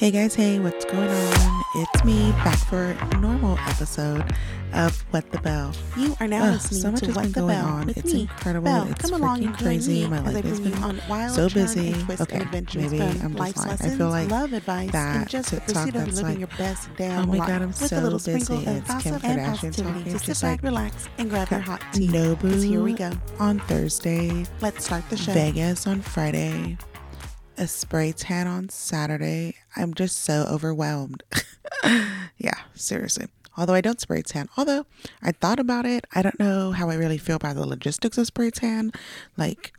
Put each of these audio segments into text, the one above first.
Hey guys, hey, what's going on? It's me back for a normal episode of What the Bell. You are now Ugh, listening so much to has What been the going Bell on. with It's me, incredible. Bell. It's Come along and crazy. My life has been on wild so busy. twist Okay, maybe fun I'm just lying. I feel like love advice, that and just TikTok pursuit that's living like, your best oh damn my life God, I'm with so a little busy. of It's Kim Kardashian talking. Just sit back, like, relax, and grab your hot tea. Nobu here we go. on Thursday, Let's start the show. Vegas on Friday, a spray tan on Saturday. I'm just so overwhelmed. yeah, seriously. Although I don't spray tan, although I thought about it, I don't know how I really feel about the logistics of spray tan. Like,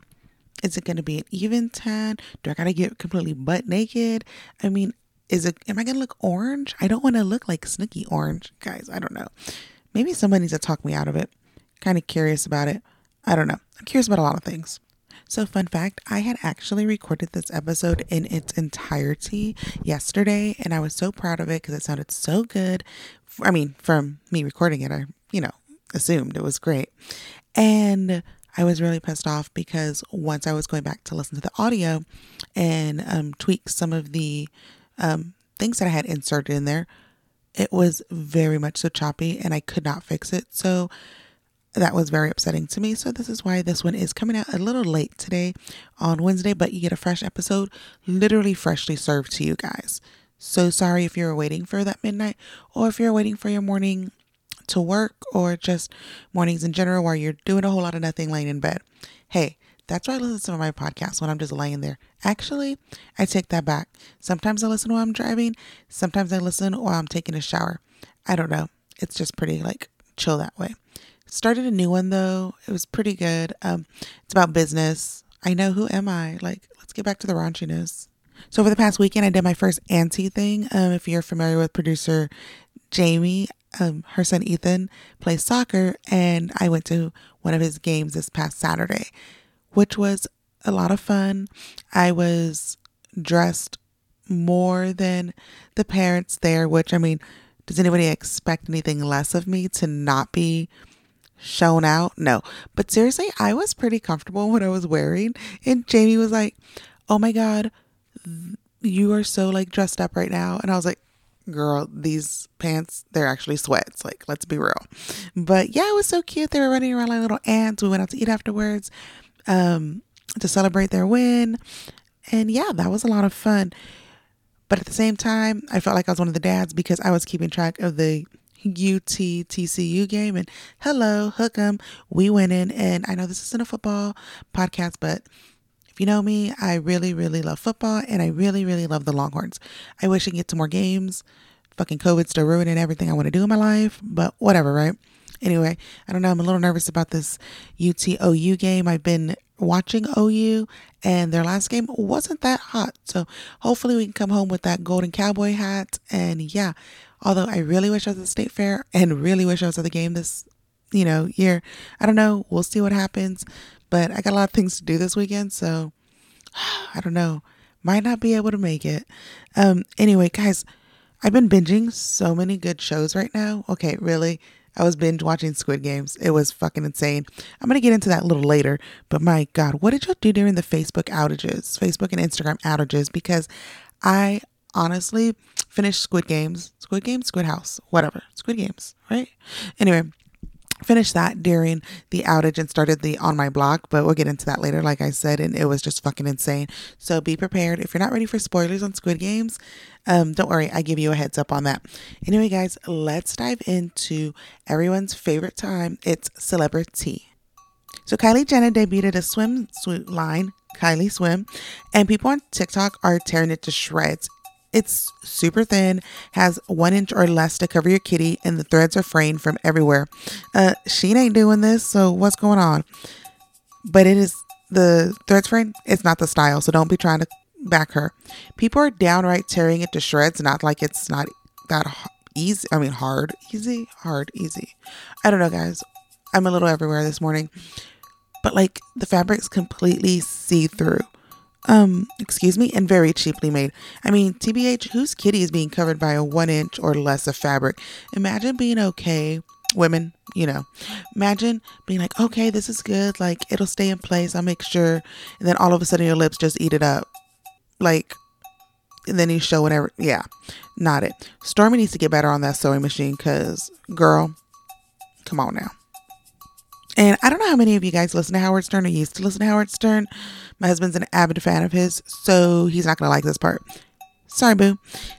is it going to be an even tan? Do I got to get completely butt naked? I mean, is it, am I going to look orange? I don't want to look like Snooki orange, guys. I don't know. Maybe somebody needs to talk me out of it. Kind of curious about it. I don't know. I'm curious about a lot of things. So, fun fact I had actually recorded this episode in its entirety yesterday, and I was so proud of it because it sounded so good. I mean, from me recording it, I, you know, assumed it was great. And I was really pissed off because once I was going back to listen to the audio and um, tweak some of the um, things that I had inserted in there, it was very much so choppy and I could not fix it. So, that was very upsetting to me. So this is why this one is coming out a little late today on Wednesday, but you get a fresh episode literally freshly served to you guys. So sorry if you're waiting for that midnight or if you're waiting for your morning to work or just mornings in general while you're doing a whole lot of nothing laying in bed. Hey, that's why I listen to some of my podcasts when I'm just laying there. Actually, I take that back. Sometimes I listen while I'm driving, sometimes I listen while I'm taking a shower. I don't know. It's just pretty like chill that way. Started a new one though. It was pretty good. Um, it's about business. I know who am I? Like, let's get back to the raunchiness. So over the past weekend, I did my first auntie thing. Um, if you're familiar with producer Jamie, um, her son Ethan plays soccer, and I went to one of his games this past Saturday, which was a lot of fun. I was dressed more than the parents there, which I mean, does anybody expect anything less of me to not be shown out? No. But seriously, I was pretty comfortable what I was wearing. And Jamie was like, Oh my God, you are so like dressed up right now. And I was like, Girl, these pants, they're actually sweats. Like, let's be real. But yeah, it was so cute. They were running around like little ants. We went out to eat afterwards um, to celebrate their win. And yeah, that was a lot of fun. But at the same time, I felt like I was one of the dads because I was keeping track of the UT TCU game. And hello, hook 'em. We went in. And I know this isn't a football podcast, but if you know me, I really, really love football and I really, really love the Longhorns. I wish I could get to more games. Fucking COVID's still ruining everything I want to do in my life, but whatever, right? Anyway, I don't know. I'm a little nervous about this UTOU game. I've been watching OU and their last game wasn't that hot. So hopefully we can come home with that golden cowboy hat. And yeah, although I really wish I was at the state fair and really wish I was at the game this, you know, year. I don't know. We'll see what happens. But I got a lot of things to do this weekend. So I don't know. Might not be able to make it. Um, anyway, guys, I've been binging so many good shows right now. Okay, really. I was binge watching Squid Games. It was fucking insane. I'm going to get into that a little later, but my God, what did y'all do during the Facebook outages, Facebook and Instagram outages? Because I honestly finished Squid Games, Squid Games, Squid House, whatever, Squid Games, right? Anyway, finished that during the outage and started the on my block, but we'll get into that later, like I said, and it was just fucking insane. So be prepared. If you're not ready for spoilers on Squid Games, um, don't worry, I give you a heads up on that. Anyway, guys, let's dive into everyone's favorite time. It's celebrity. So Kylie Jenner debuted a swimsuit line, Kylie Swim, and people on TikTok are tearing it to shreds. It's super thin, has one inch or less to cover your kitty, and the threads are fraying from everywhere. Uh, she ain't doing this, so what's going on? But it is the threads fraying. It's not the style, so don't be trying to back her. People are downright tearing it to shreds. Not like it's not that easy. I mean, hard, easy, hard, easy. I don't know, guys. I'm a little everywhere this morning, but like the fabric's completely see through um, excuse me, and very cheaply made. I mean, TBH, whose kitty is being covered by a one inch or less of fabric? Imagine being okay, women, you know, imagine being like, okay, this is good, like it'll stay in place, I'll make sure, and then all of a sudden your lips just eat it up. Like, and then you show whatever. Yeah, not it. Stormi needs to get better on that sewing machine because, girl, come on now. And I don't know how many of you guys listen to Howard Stern or used to listen to Howard Stern. My husband's an avid fan of his, so he's not going to like this part. Sorry, boo.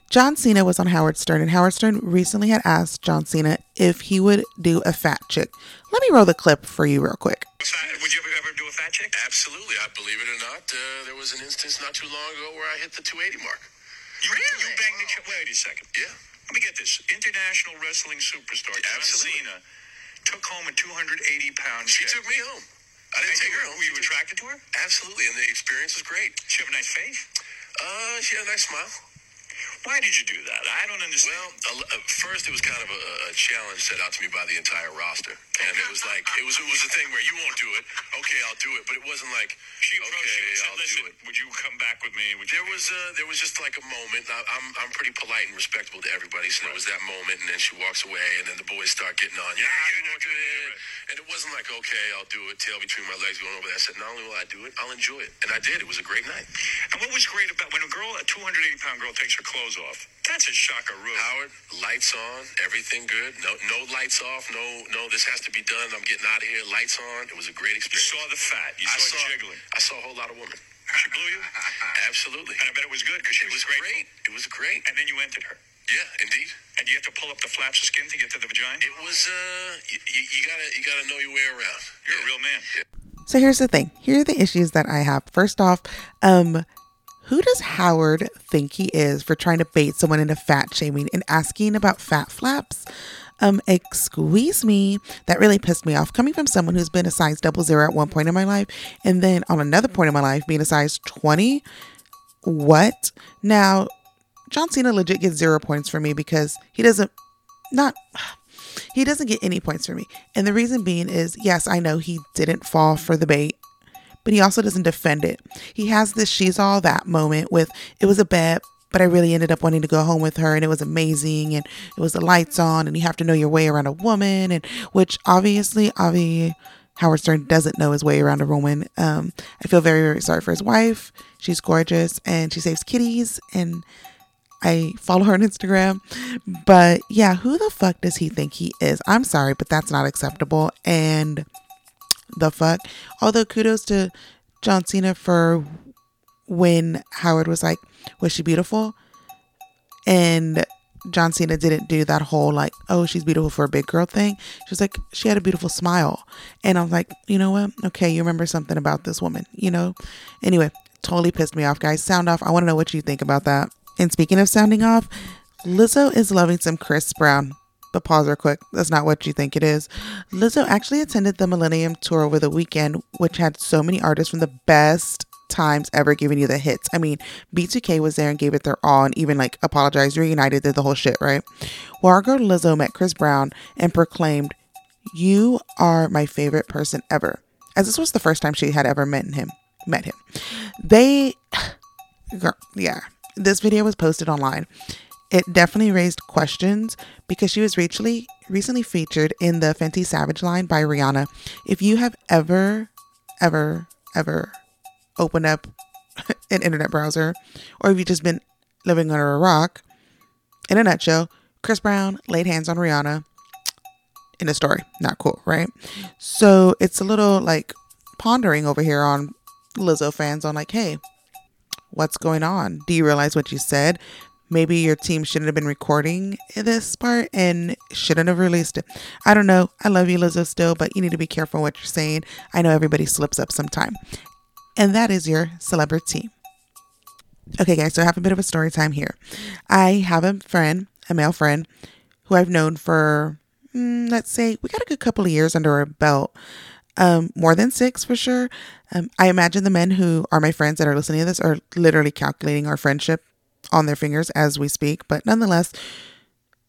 John Cena was on Howard Stern, and Howard Stern recently had asked John Cena if he would do a fat chick. Let me roll the clip for you real quick. Would you ever, ever do a fat chick? Absolutely. I believe it or not, uh, there was an instance not too long ago where I hit the 280 mark. You, Really? You banged the chick. Wait a second. Yeah. Let me get this. International wrestling superstar John Absolutely. Cena took home a 280 pound She chick. took me home. I didn't And take you- her home. Were you attracted to her? Absolutely, and the experience was great. She have a nice face. Uh, she had a nice smile. Why did you do that? I don't understand. Well, uh, first it was kind of a, a challenge set out to me by the entire roster, and it was like it was it was a thing where you won't do it. Okay, I'll do it, but it wasn't like she approached okay, you and said, I'll "Listen, do it. would you come back with me?" Would you There was uh, there was just like a moment. I, I'm I'm pretty polite and respectful to everybody, so there was that moment, and then she walks away, and then the boys start getting on. Yeah, Yeah, you to yeah, it, and it wasn't like okay, I'll do it. Tail between my legs, going over there. I said, not only will I do it, I'll enjoy it, and I did. It was a great night. And what was great about when a girl, a 280 pound girl, takes her clothes off? That's a shockaroo. Howard, lights on, everything good. No no lights off. No no, this has to be done. I'm getting out of here. Lights on. It was a great experience. You experience. saw the fat. You I saw, saw it jiggling. I saw a whole lot of women. She blew you, Absolutely. and I bet it was good because she It was great. great. It was great. And then you entered her, Yeah, indeed. and you had to pull up the flaps of skin to get to the vagina. It was uh, you, you gotta you gotta know your way around. You're a real man. So here's the thing. Here are the issues that I have. First off, um, who does Howard think he is for trying to bait someone into fat shaming and asking about fat flaps? Um, excuse me. That really pissed me off. Coming from someone who's been a size double zero at one point in my life, and then on another point in my life being a size 20. What? Now, John Cena legit gets zero points for me because he doesn't not he doesn't get any points for me. And the reason being is yes, I know he didn't fall for the bait, but he also doesn't defend it. He has this she's all that moment with it was a bet, but I really ended up wanting to go home with her and it was amazing and it was the lights on and you have to know your way around a woman and which obviously Avi Howard Stern doesn't know his way around a woman. Um, I feel very, very sorry for his wife. She's gorgeous and she saves kitties and I follow her on Instagram. But yeah, who the fuck does he think he is? I'm sorry, but that's not acceptable. And the fuck. Although kudos to John Cena for when Howard was like, Was she beautiful? And John Cena didn't do that whole like, oh, she's beautiful for a big girl thing. She was like, she had a beautiful smile. And I'm like, you know what? Okay, you remember something about this woman, you know? Anyway, totally pissed me off, guys. Sound off. I want to know what you think about that. And speaking of sounding off, Lizzo is loving some Chris Brown. But pause real quick. That's not what you think it is. Lizzo actually attended the Millennium Tour over the weekend, which had so many artists from the best times ever giving you the hits. I mean, B2K was there and gave it their all and even like apologized, reunited, did the whole shit, right? Well, our girl Lizzo met Chris Brown and proclaimed, You are my favorite person ever. As this was the first time she had ever met him. Met him. They girl, yeah. This video was posted online. It definitely raised questions because she was recently recently featured in the Fenty Savage line by Rihanna. If you have ever, ever, ever opened up an internet browser, or if you've just been living under a rock, in a nutshell, Chris Brown laid hands on Rihanna in a story. Not cool, right? So it's a little like pondering over here on Lizzo fans on like, hey, what's going on? Do you realize what you said? Maybe your team shouldn't have been recording this part and shouldn't have released it. I don't know. I love you, Lizzo, still, but you need to be careful what you're saying. I know everybody slips up sometime. And that is your celebrity. Okay, guys, so I have a bit of a story time here. I have a friend, a male friend, who I've known for, mm, let's say, we got a good couple of years under our belt. Um, more than six for sure. Um, I imagine the men who are my friends that are listening to this are literally calculating our friendship on their fingers as we speak. But nonetheless,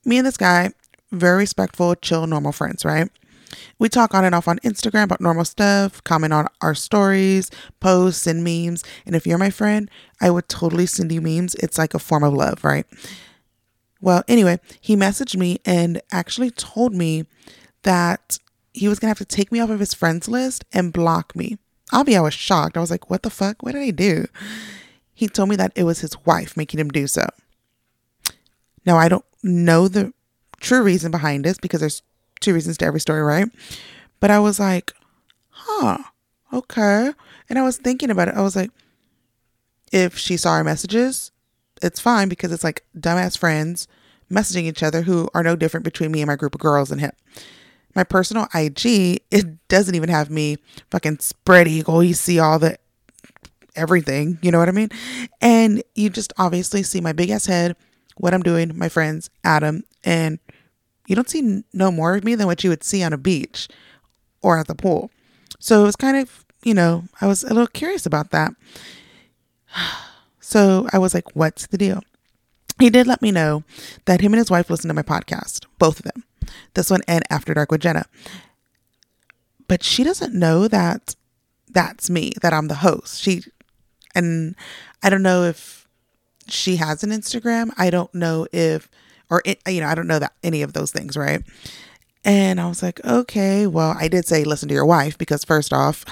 me and this guy, very respectful, chill, normal friends, right? We talk on and off on Instagram about normal stuff, comment on our stories, posts, and memes. And if you're my friend, I would totally send you memes. It's like a form of love, right? Well, anyway, he messaged me and actually told me that he was gonna have to take me off of his friends list and block me. Obviously, I was shocked. I was like, what the fuck? What did I do? He told me that it was his wife making him do so. Now, I don't know the true reason behind this because there's two reasons to every story, right? But I was like, huh, okay. And I was thinking about it. I was like, if she saw our messages, it's fine because it's like dumbass friends messaging each other who are no different between me and my group of girls and him. My personal IG, it doesn't even have me fucking spread eagle. You see all the everything, you know what I mean? And you just obviously see my big ass head, what I'm doing, my friends, Adam, and you don't see no more of me than what you would see on a beach or at the pool. So it was kind of, you know, I was a little curious about that. So I was like, what's the deal? He did let me know that him and his wife listen to my podcast, both of them, this one and After Dark with Jenna. But she doesn't know that that's me, that I'm the host. She, and I don't know if she has an Instagram. I don't know if, or, it, you know, I don't know that any of those things, right? And I was like, okay, well, I did say listen to your wife because, first off,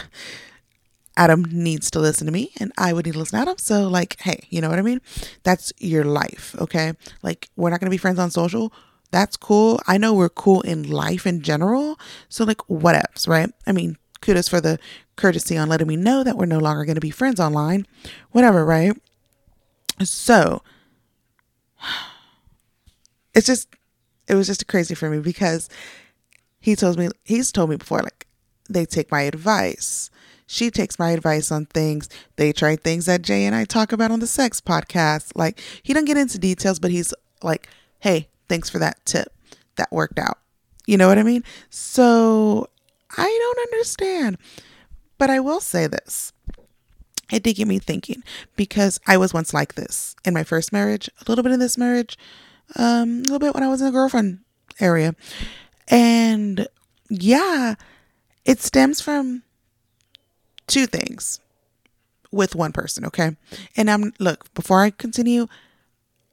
Adam needs to listen to me and I would need to listen to Adam. So, like, hey, you know what I mean? That's your life, okay? Like, we're not going to be friends on social. That's cool. I know we're cool in life in general. So, like, whatevs, right? I mean, kudos for the courtesy on letting me know that we're no longer going to be friends online. Whatever, right? So, it's just, it was just crazy for me because he told me, he's told me before, like, they take my advice she takes my advice on things. They try things that Jay and I talk about on the sex podcast. Like, he doesn't get into details, but he's like, hey, thanks for that tip. That worked out. You know what I mean? So I don't understand. But I will say this. It did get me thinking because I was once like this in my first marriage, a little bit in this marriage, um, a little bit when I was in the girlfriend area. And yeah, it stems from two things with one person, okay? And I'm look, before I continue,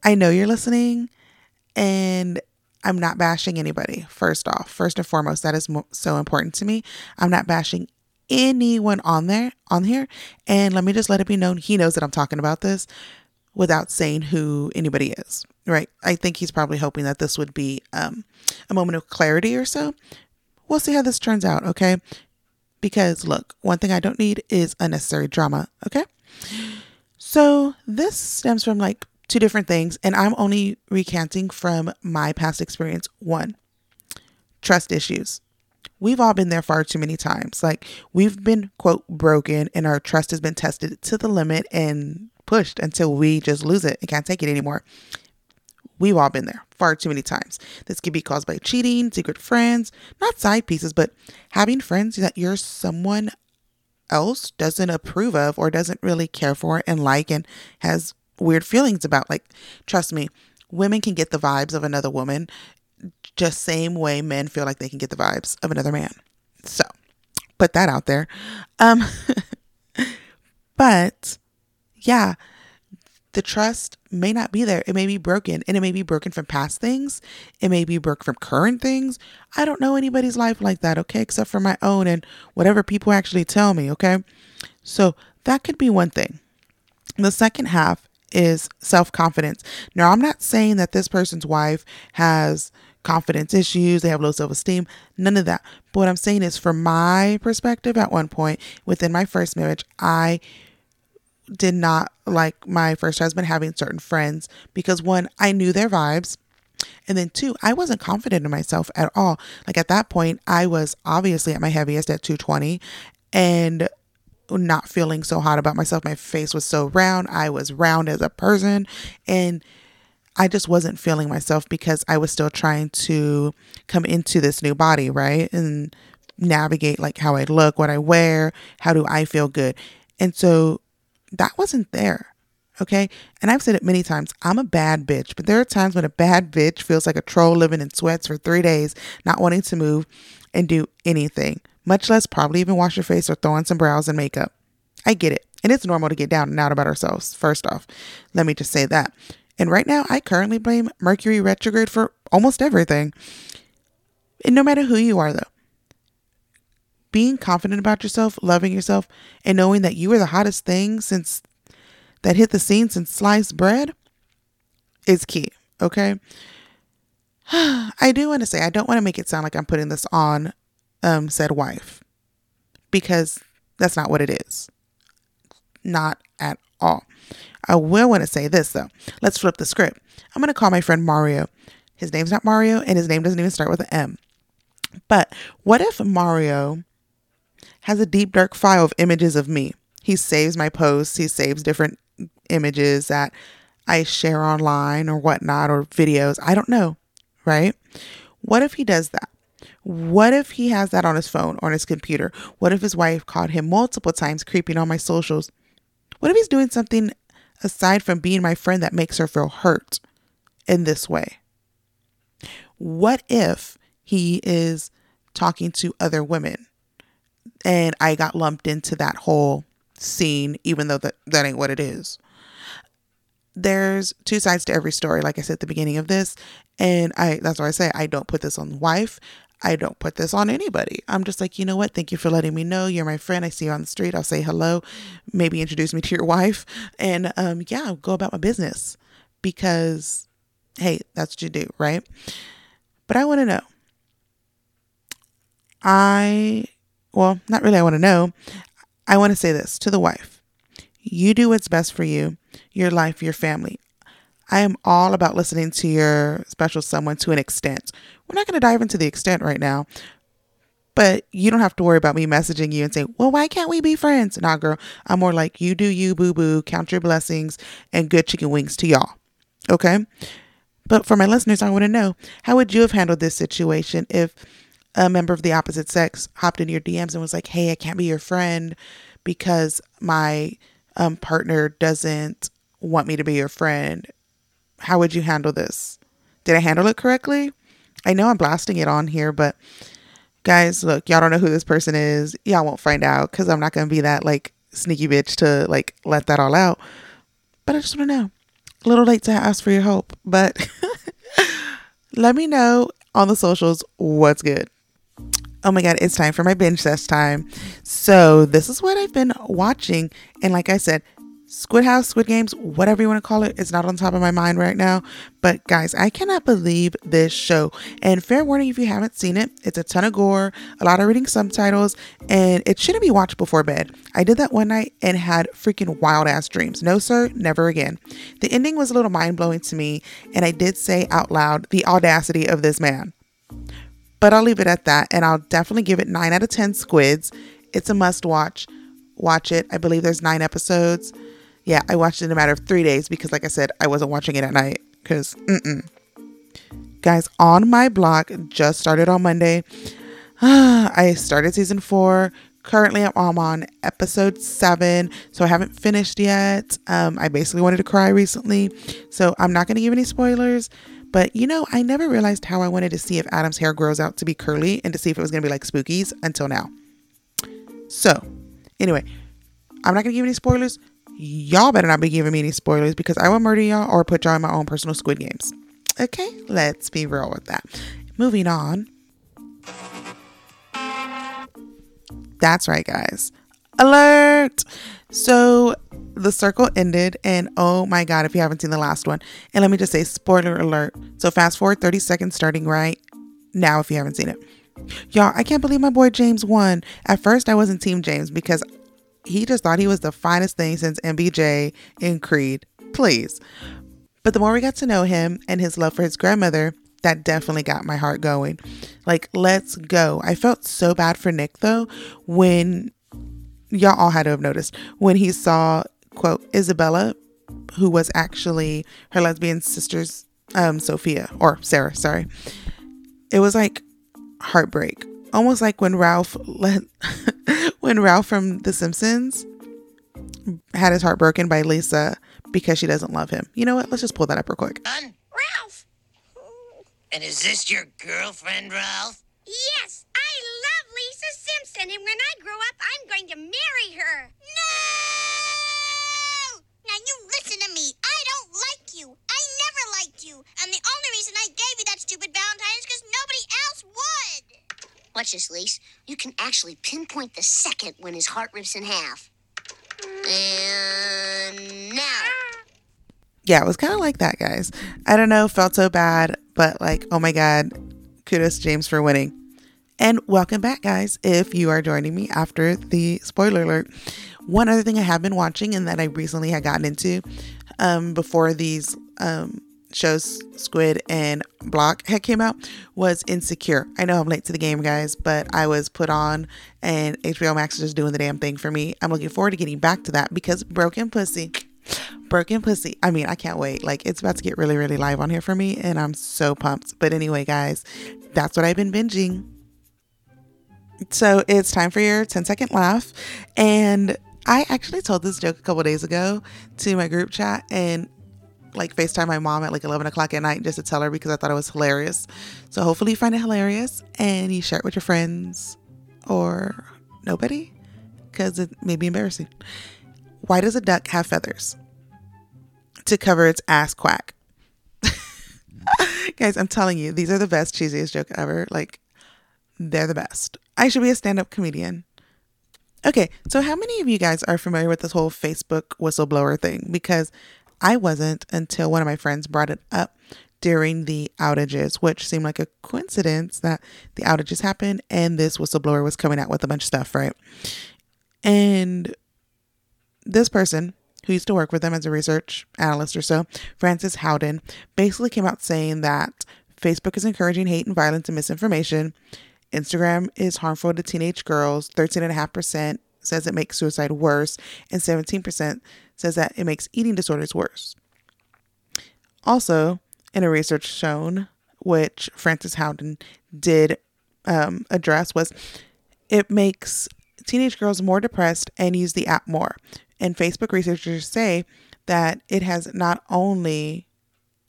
I know you're listening and I'm not bashing anybody. First off, first and foremost, that is mo- so important to me. I'm not bashing anyone on there on here and let me just let it be known he knows that I'm talking about this without saying who anybody is. Right? I think he's probably hoping that this would be um, a moment of clarity or so. We'll see how this turns out, okay? Because look, one thing I don't need is unnecessary drama, okay? So this stems from like two different things, and I'm only recanting from my past experience. One, trust issues. We've all been there far too many times. Like we've been, quote, broken, and our trust has been tested to the limit and pushed until we just lose it and can't take it anymore. We've all been there far too many times. This could be caused by cheating, secret friends, not side pieces, but having friends that you're someone else doesn't approve of or doesn't really care for and like and has weird feelings about. Like, trust me, women can get the vibes of another woman just same way men feel like they can get the vibes of another man. So, put that out there. Um but yeah, the trust may not be there. It may be broken and it may be broken from past things. It may be broken from current things. I don't know anybody's life like that, okay, except for my own and whatever people actually tell me, okay? So that could be one thing. The second half is self confidence. Now, I'm not saying that this person's wife has confidence issues, they have low self esteem, none of that. But what I'm saying is, from my perspective, at one point within my first marriage, I did not like my first husband having certain friends because one, I knew their vibes. And then two, I wasn't confident in myself at all. Like at that point, I was obviously at my heaviest at 220 and not feeling so hot about myself. My face was so round. I was round as a person. And I just wasn't feeling myself because I was still trying to come into this new body, right? And navigate like how I look, what I wear, how do I feel good. And so that wasn't there. Okay. And I've said it many times I'm a bad bitch, but there are times when a bad bitch feels like a troll living in sweats for three days, not wanting to move and do anything, much less probably even wash your face or throw on some brows and makeup. I get it. And it's normal to get down and out about ourselves, first off. Let me just say that. And right now, I currently blame Mercury retrograde for almost everything. And no matter who you are, though, being confident about yourself, loving yourself, and knowing that you are the hottest thing since that hit the scene since sliced bread is key. Okay. I do want to say, I don't want to make it sound like I'm putting this on um, said wife because that's not what it is. Not at all. I will want to say this though. Let's flip the script. I'm going to call my friend Mario. His name's not Mario and his name doesn't even start with an M. But what if Mario has a deep, dark file of images of me? He saves my posts, he saves different images that I share online or whatnot or videos. I don't know, right? What if he does that? What if he has that on his phone or on his computer? What if his wife caught him multiple times creeping on my socials? What if he's doing something aside from being my friend that makes her feel hurt in this way? What if he is talking to other women and I got lumped into that whole scene, even though that, that ain't what it is? There's two sides to every story, like I said at the beginning of this. And I that's why I say I don't put this on wife. I don't put this on anybody. I'm just like, you know what? Thank you for letting me know. You're my friend. I see you on the street. I'll say hello, maybe introduce me to your wife, and um, yeah, go about my business because, hey, that's what you do, right? But I want to know. I, well, not really. I want to know. I want to say this to the wife you do what's best for you, your life, your family. I am all about listening to your special someone to an extent. We're not going to dive into the extent right now, but you don't have to worry about me messaging you and saying, well, why can't we be friends? Nah, girl. I'm more like, you do you, boo boo, count your blessings, and good chicken wings to y'all. Okay? But for my listeners, I want to know how would you have handled this situation if a member of the opposite sex hopped into your DMs and was like, hey, I can't be your friend because my um, partner doesn't want me to be your friend? How would you handle this? Did I handle it correctly? I know I'm blasting it on here, but guys, look, y'all don't know who this person is. Y'all won't find out because I'm not going to be that like sneaky bitch to like let that all out. But I just want to know. A little late to ask for your help, but let me know on the socials what's good. Oh my God, it's time for my binge test time. So, this is what I've been watching. And like I said, Squid House, Squid Games, whatever you want to call it, it's not on top of my mind right now. But guys, I cannot believe this show. And fair warning if you haven't seen it, it's a ton of gore, a lot of reading subtitles, and it shouldn't be watched before bed. I did that one night and had freaking wild ass dreams. No, sir, never again. The ending was a little mind blowing to me, and I did say out loud the audacity of this man. But I'll leave it at that, and I'll definitely give it 9 out of 10 squids. It's a must watch. Watch it. I believe there's nine episodes. Yeah, I watched it in a matter of three days because, like I said, I wasn't watching it at night. Because, mm-mm. Guys, On My Block just started on Monday. I started season four. Currently, I'm on episode seven, so I haven't finished yet. Um, I basically wanted to cry recently, so I'm not going to give any spoilers. But you know, I never realized how I wanted to see if Adam's hair grows out to be curly and to see if it was going to be like Spooky's until now. So, anyway, I'm not going to give any spoilers. Y'all better not be giving me any spoilers because I will murder y'all or put y'all in my own personal Squid Games. Okay, let's be real with that. Moving on. That's right, guys. Alert! So the circle ended, and oh my god, if you haven't seen the last one, and let me just say, spoiler alert. So fast forward 30 seconds starting right now if you haven't seen it. Y'all, I can't believe my boy James won. At first, I wasn't Team James because he just thought he was the finest thing since MBJ in Creed. Please. But the more we got to know him and his love for his grandmother, that definitely got my heart going. Like, let's go. I felt so bad for Nick though when y'all all had to have noticed when he saw quote Isabella, who was actually her lesbian sister's um Sophia or Sarah, sorry. It was like heartbreak. Almost like when Ralph let when Ralph from The Simpsons had his heart broken by Lisa because she doesn't love him. You know what? Let's just pull that up real quick. Son? Ralph! And is this your girlfriend, Ralph? Yes, I love Lisa Simpson, and when I grow up, I'm going to marry her. No! Now you listen to me. I don't like you. I never liked you. And the only reason I gave you that stupid Valentine is because nobody else would. Watch this, Lise. You can actually pinpoint the second when his heart rips in half. And now. Yeah, it was kind of like that, guys. I don't know, felt so bad, but like, oh my God, kudos James for winning. And welcome back, guys, if you are joining me after the spoiler alert. One other thing I have been watching and that I recently had gotten into um, before these um, shows, Squid and Block, had came out was Insecure. I know I'm late to the game, guys, but I was put on and HBO Max is just doing the damn thing for me. I'm looking forward to getting back to that because Broken Pussy broken pussy. I mean, I can't wait. Like, it's about to get really, really live on here for me, and I'm so pumped. But anyway, guys, that's what I've been binging. So it's time for your 10 second laugh. And I actually told this joke a couple days ago to my group chat and like FaceTime my mom at like 11 o'clock at night just to tell her because I thought it was hilarious. So hopefully you find it hilarious and you share it with your friends or nobody because it may be embarrassing. Why does a duck have feathers? To cover its ass quack. Guys, I'm telling you, these are the best, cheesiest joke ever. Like, they're the best. I should be a stand up comedian. Okay, so how many of you guys are familiar with this whole Facebook whistleblower thing? Because I wasn't until one of my friends brought it up during the outages, which seemed like a coincidence that the outages happened and this whistleblower was coming out with a bunch of stuff, right? And this person who used to work with them as a research analyst or so, Frances Haugen, basically came out saying that Facebook is encouraging hate and violence and misinformation. Instagram is harmful to teenage girls. 13.5% says it makes suicide worse, and 17% says that it makes eating disorders worse. Also, in a research shown, which Frances Haugen did um, address, was it makes teenage girls more depressed and use the app more. And Facebook researchers say that it has not only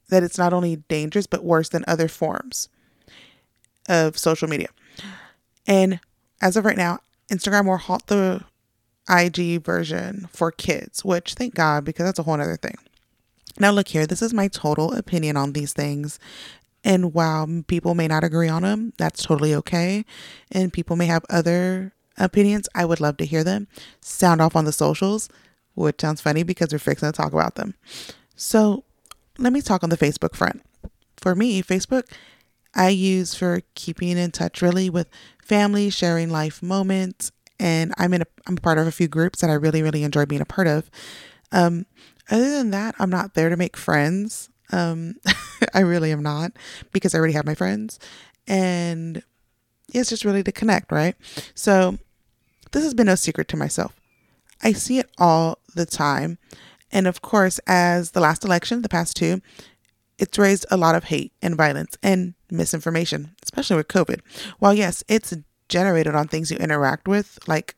that it's not only dangerous but worse than other forms of social media. And as of right now, Instagram will halt the IG version for kids, which thank God because that's a whole other thing. Now, look here, this is my total opinion on these things. And while people may not agree on them, that's totally okay. And people may have other opinions. I would love to hear them. Sound off on the socials, which sounds funny because we're fixing to talk about them. So, let me talk on the Facebook front. For me, Facebook, I use for keeping in touch really with family, sharing life moments, and I'm in a I'm part of a few groups that I really really enjoy being a part of. Um, other than that, I'm not there to make friends. Um, I really am not because I already have my friends, and it's just really to connect, right? So this has been no secret to myself. I see it all the time. And of course, as the last election, the past two, it's raised a lot of hate and violence and misinformation, especially with COVID. While yes, it's generated on things you interact with, like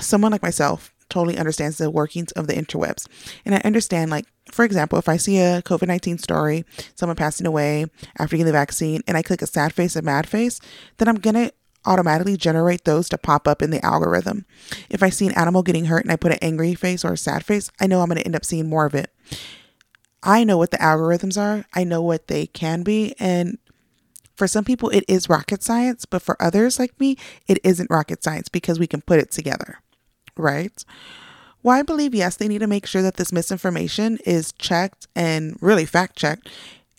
someone like myself totally understands the workings of the interwebs. And I understand, like, for example, if I see a COVID 19 story, someone passing away after getting the vaccine, and I click a sad face, a mad face, then I'm going to automatically generate those to pop up in the algorithm. If I see an animal getting hurt and I put an angry face or a sad face, I know I'm going to end up seeing more of it. I know what the algorithms are, I know what they can be. And for some people, it is rocket science, but for others like me, it isn't rocket science because we can put it together, right? Well, I believe, yes, they need to make sure that this misinformation is checked and really fact checked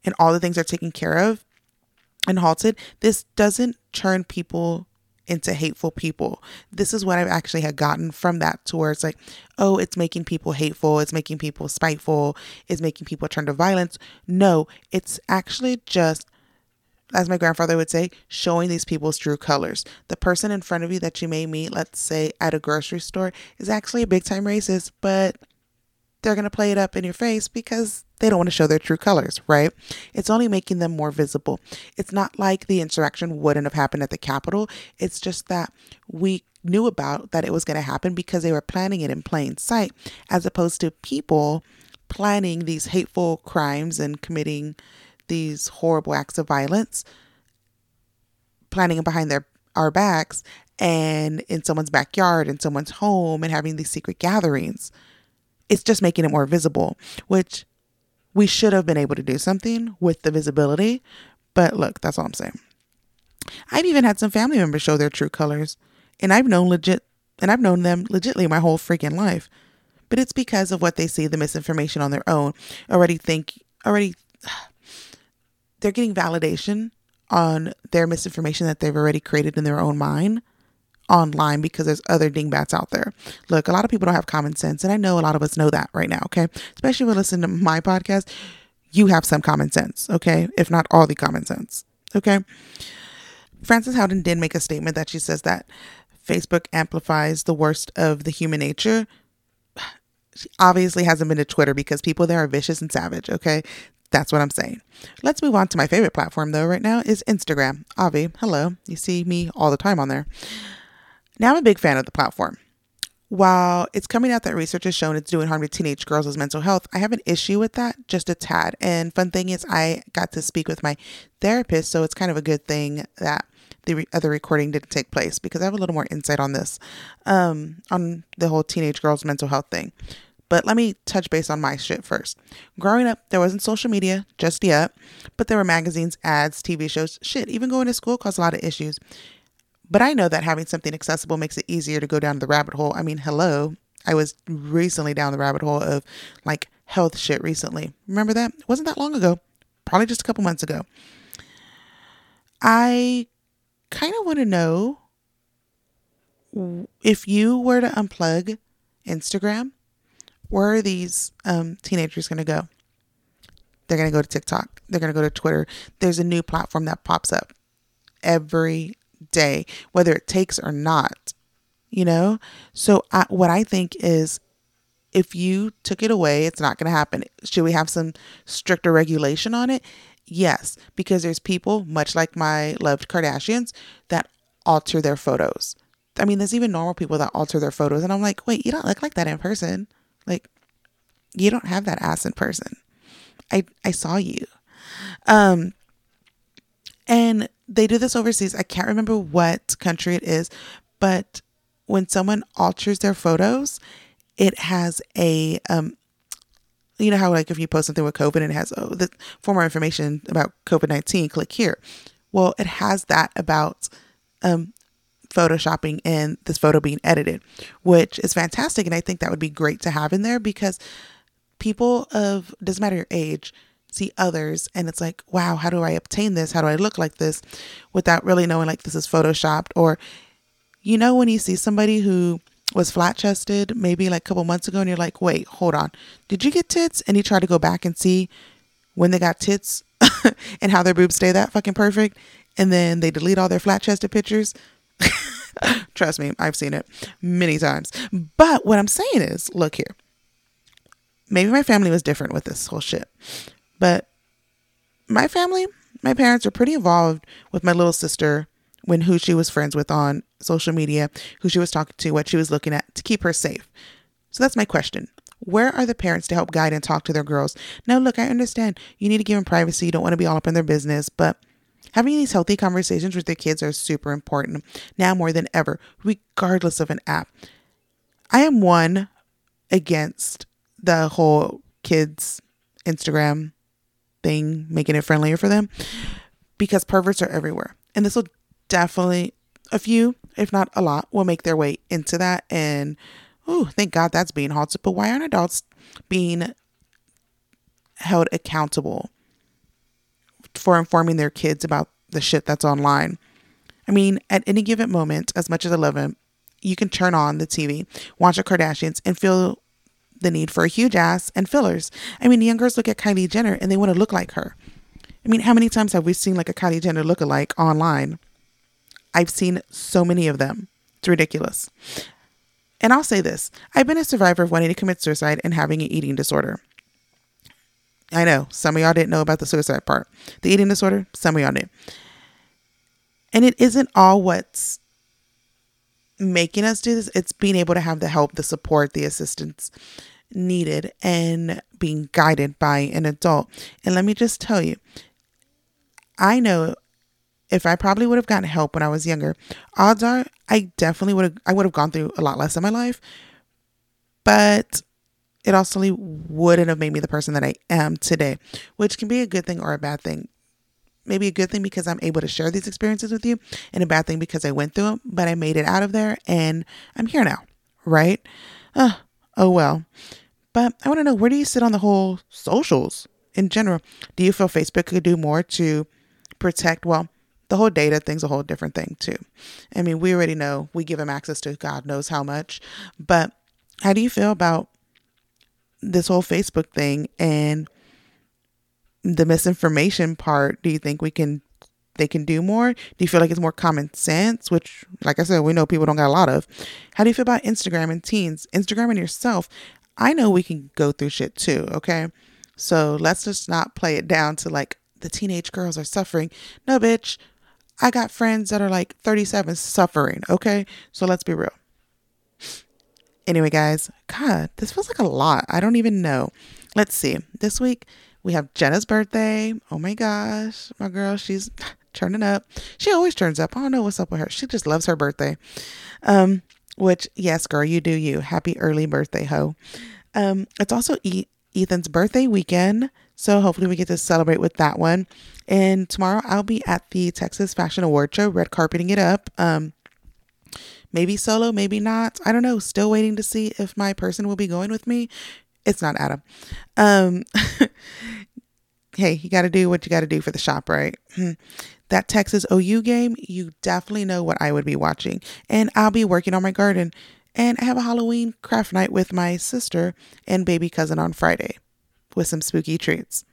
and all the things are taken care of and halted. This doesn't turn people into hateful people. This is what I've actually had gotten from that to where it's like, oh, it's making people hateful, it's making people spiteful, it's making people turn to violence. No, it's actually just as my grandfather would say, showing these people's true colors. The person in front of you that you may meet, let's say at a grocery store, is actually a big time racist, but they're going to play it up in your face because they don't want to show their true colors, right? It's only making them more visible. It's not like the insurrection wouldn't have happened at the Capitol. It's just that we knew about that it was going to happen because they were planning it in plain sight, as opposed to people planning these hateful crimes and committing these horrible acts of violence, planning behind their our backs and in someone's backyard, in someone's home, and having these secret gatherings it's just making it more visible, which we should have been able to do something with the visibility. But look, that's all I'm saying. I've even had some family members show their true colors, and I've known legit And I've known them legitly my whole freaking life. But it's because of what they see, the misinformation on their own. Already think, already, they're getting validation on their misinformation that they've already created in their own mind online because there's other dingbats out there. Look, a lot of people don't have common sense, and I know a lot of us know that right now, okay? Especially when listening to my podcast, you have some common sense, okay? If not all the common sense, okay? Frances Haugen did make a statement that she says that Facebook amplifies the worst of the human nature. She obviously hasn't been to Twitter because people there are vicious and savage, okay? That's what I'm saying. Let's move on to my favorite platform though right now is Instagram. Avi, hello. You see me all the time on there. Now I'm a big fan of the platform. While it's coming out that research has shown it's doing harm to teenage girls' mental health, I have an issue with that just a tad. And fun thing is, I got to speak with my therapist, so it's kind of a good thing that the re- other recording didn't take place because I have a little more insight on this, um, on the whole teenage girls' mental health thing. But let me touch base on my shit first. Growing up, there wasn't social media just yet, but there were magazines, ads, TV shows, shit. Even going to school caused a lot of issues. But I know that having something accessible makes it easier to go down the rabbit hole. I mean, hello. I was recently down the rabbit hole of like health shit recently. Remember that? It wasn't that long ago. Probably just a couple months ago. I kind of want to know if you were to unplug Instagram, where are these um, teenagers going to go? They're going to go to TikTok. They're going to go to Twitter. There's a new platform that pops up every day, whether it takes or not, you know? So, I, what I think is if you took it away, it's not going to happen. Should we have some stricter regulation on it? Yes, because there's people, much like my loved Kardashians, that alter their photos. I mean, there's even normal people that alter their photos. And I'm like, wait, you don't look like that in person. Like, you don't have that ass in person. I, I saw you. Um, and they do this overseas. I can't remember what country it is, but when someone alters their photos, it has a um you know how like if you post something with COVID and it has oh the for more information about COVID nineteen, click here. Well, it has that about um photoshopping and this photo being edited, which is fantastic. And I think that would be great to have in there because people of doesn't matter your age see others and it's like wow how do i obtain this? How do i look like this? Without really knowing like this is photoshopped or you know when you see somebody who was flat chested maybe like a couple months ago and you're like wait hold on. Did you get tits? And you try to go back and see when they got tits and how their boobs stay that fucking perfect and then they delete all their flat chested pictures trust me i've seen it many times but what i'm saying is look here maybe my family was different with this whole shit but my family, my parents are pretty involved with my little sister when who she was friends with on social media, who she was talking to, what she was looking at to keep her safe. So that's my question. Where are the parents to help guide and talk to their girls? Now, look, I understand you need to give them privacy. You don't want to be all up in their business, but having these healthy conversations with their kids are super important now more than ever, regardless of an app. I am one against the whole kids Instagram thing, making it friendlier for them, because perverts are everywhere. And this will definitely, a few, if not a lot, will make their way into that. And oh, thank God that's being halted. But why aren't adults being held accountable for informing their kids about the shit that's online? I mean, at any given moment, as much as I love them, you can turn on the TV, watch the Kardashians, and feel the need for a huge ass and fillers. I mean, young girls look at Kylie Jenner and they want to look like her. I mean, how many times have we seen like a Kylie Jenner look-alike online? I've seen so many of them. It's ridiculous. And I'll say this I've been a survivor of wanting to commit suicide and having an eating disorder. I know some of y'all didn't know about the suicide part. The eating disorder, some of y'all did. And it isn't all what's making us do this, it's being able to have the help, the support, the assistance needed, and being guided by an adult. And let me just tell you, I know if I probably would have gotten help when I was younger, odds are I definitely would have I would have gone through a lot less in my life. But it also wouldn't have made me the person that I am today, which can be a good thing or a bad thing. maybe a good thing because I'm able to share these experiences with you, and a bad thing because I went through them, but I made it out of there and I'm here now, right? Uh, oh well. But I want to know where do you sit on the whole socials in general? Do you feel Facebook could do more to protect, well, the whole data thing's a whole different thing too. I mean, we already know we give them access to God knows how much, but how do you feel about this whole Facebook thing and the misinformation part? Do you think we can they can do more? Do you feel like it's more common sense? Which, like I said, we know people don't got a lot of. How do you feel about Instagram and teens? Instagram and yourself. I know we can go through shit too, okay? So let's just not play it down to like the teenage girls are suffering. No, bitch. I got friends that are like 37 suffering, okay? So let's be real. Anyway, guys, God, this feels like a lot. I don't even know. Let's see. This week we have Jenna's birthday. Oh my gosh, my girl, she's turning up. She always turns up. I don't know what's up with her. She just loves her birthday. Um, which yes, girl, you do you. Happy early birthday, ho. Um, it's also e- Ethan's birthday weekend, so hopefully we get to celebrate with that one. And tomorrow I'll be at the Texas Fashion Award Show, red carpeting it up. Um, maybe solo, maybe not. I don't know. Still waiting to see if my person will be going with me. It's not Adam. Um, hey, you got to do what you got to do for the shop, right? Hmm. That Texas OU game, you definitely know what I would be watching. And I'll be working on my garden. And I have a Halloween craft night with my sister and baby cousin on Friday with some spooky treats.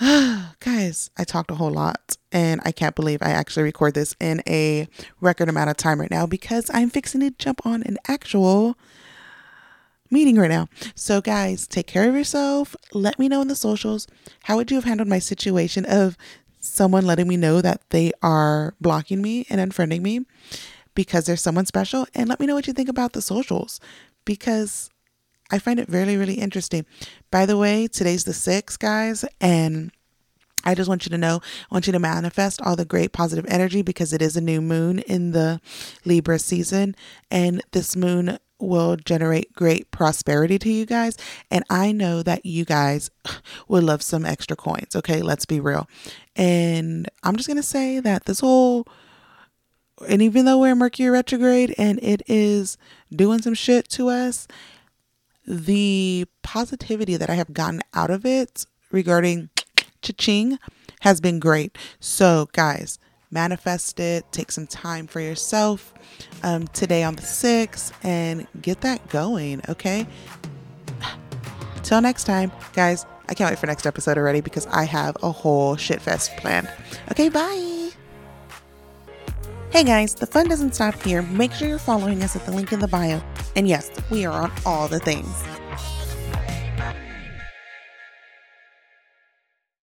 Guys, I talked a whole lot and I can't believe I actually record this in a record amount of time right now because I'm fixing to jump on an actual meeting right now. So, guys, take care of yourself. Let me know in the socials how would you have handled my situation of someone letting me know that they are blocking me and unfriending me because there's someone special and let me know what you think about the socials because I find it really, really interesting. By the way, today's the 6th, guys, and I just want you to know, I want you to manifest all the great positive energy because it is a new moon in the Libra season, and this moon will generate great prosperity to you guys. And I know that you guys would love some extra coins. Okay, let's be real. And I'm just going to say that this whole, and even though we're Mercury retrograde and it is doing some shit to us, the positivity that I have gotten out of it regarding cha-ching has been great. So, guys, manifest it, take some time for yourself um, today on the 6th, and get that going, okay? Till next time, guys, I can't wait for next episode already because I have a whole shit fest planned. Okay, bye. Hey guys, the fun doesn't stop here. Make sure you're following us at the link in the bio. And yes, we are on all the things.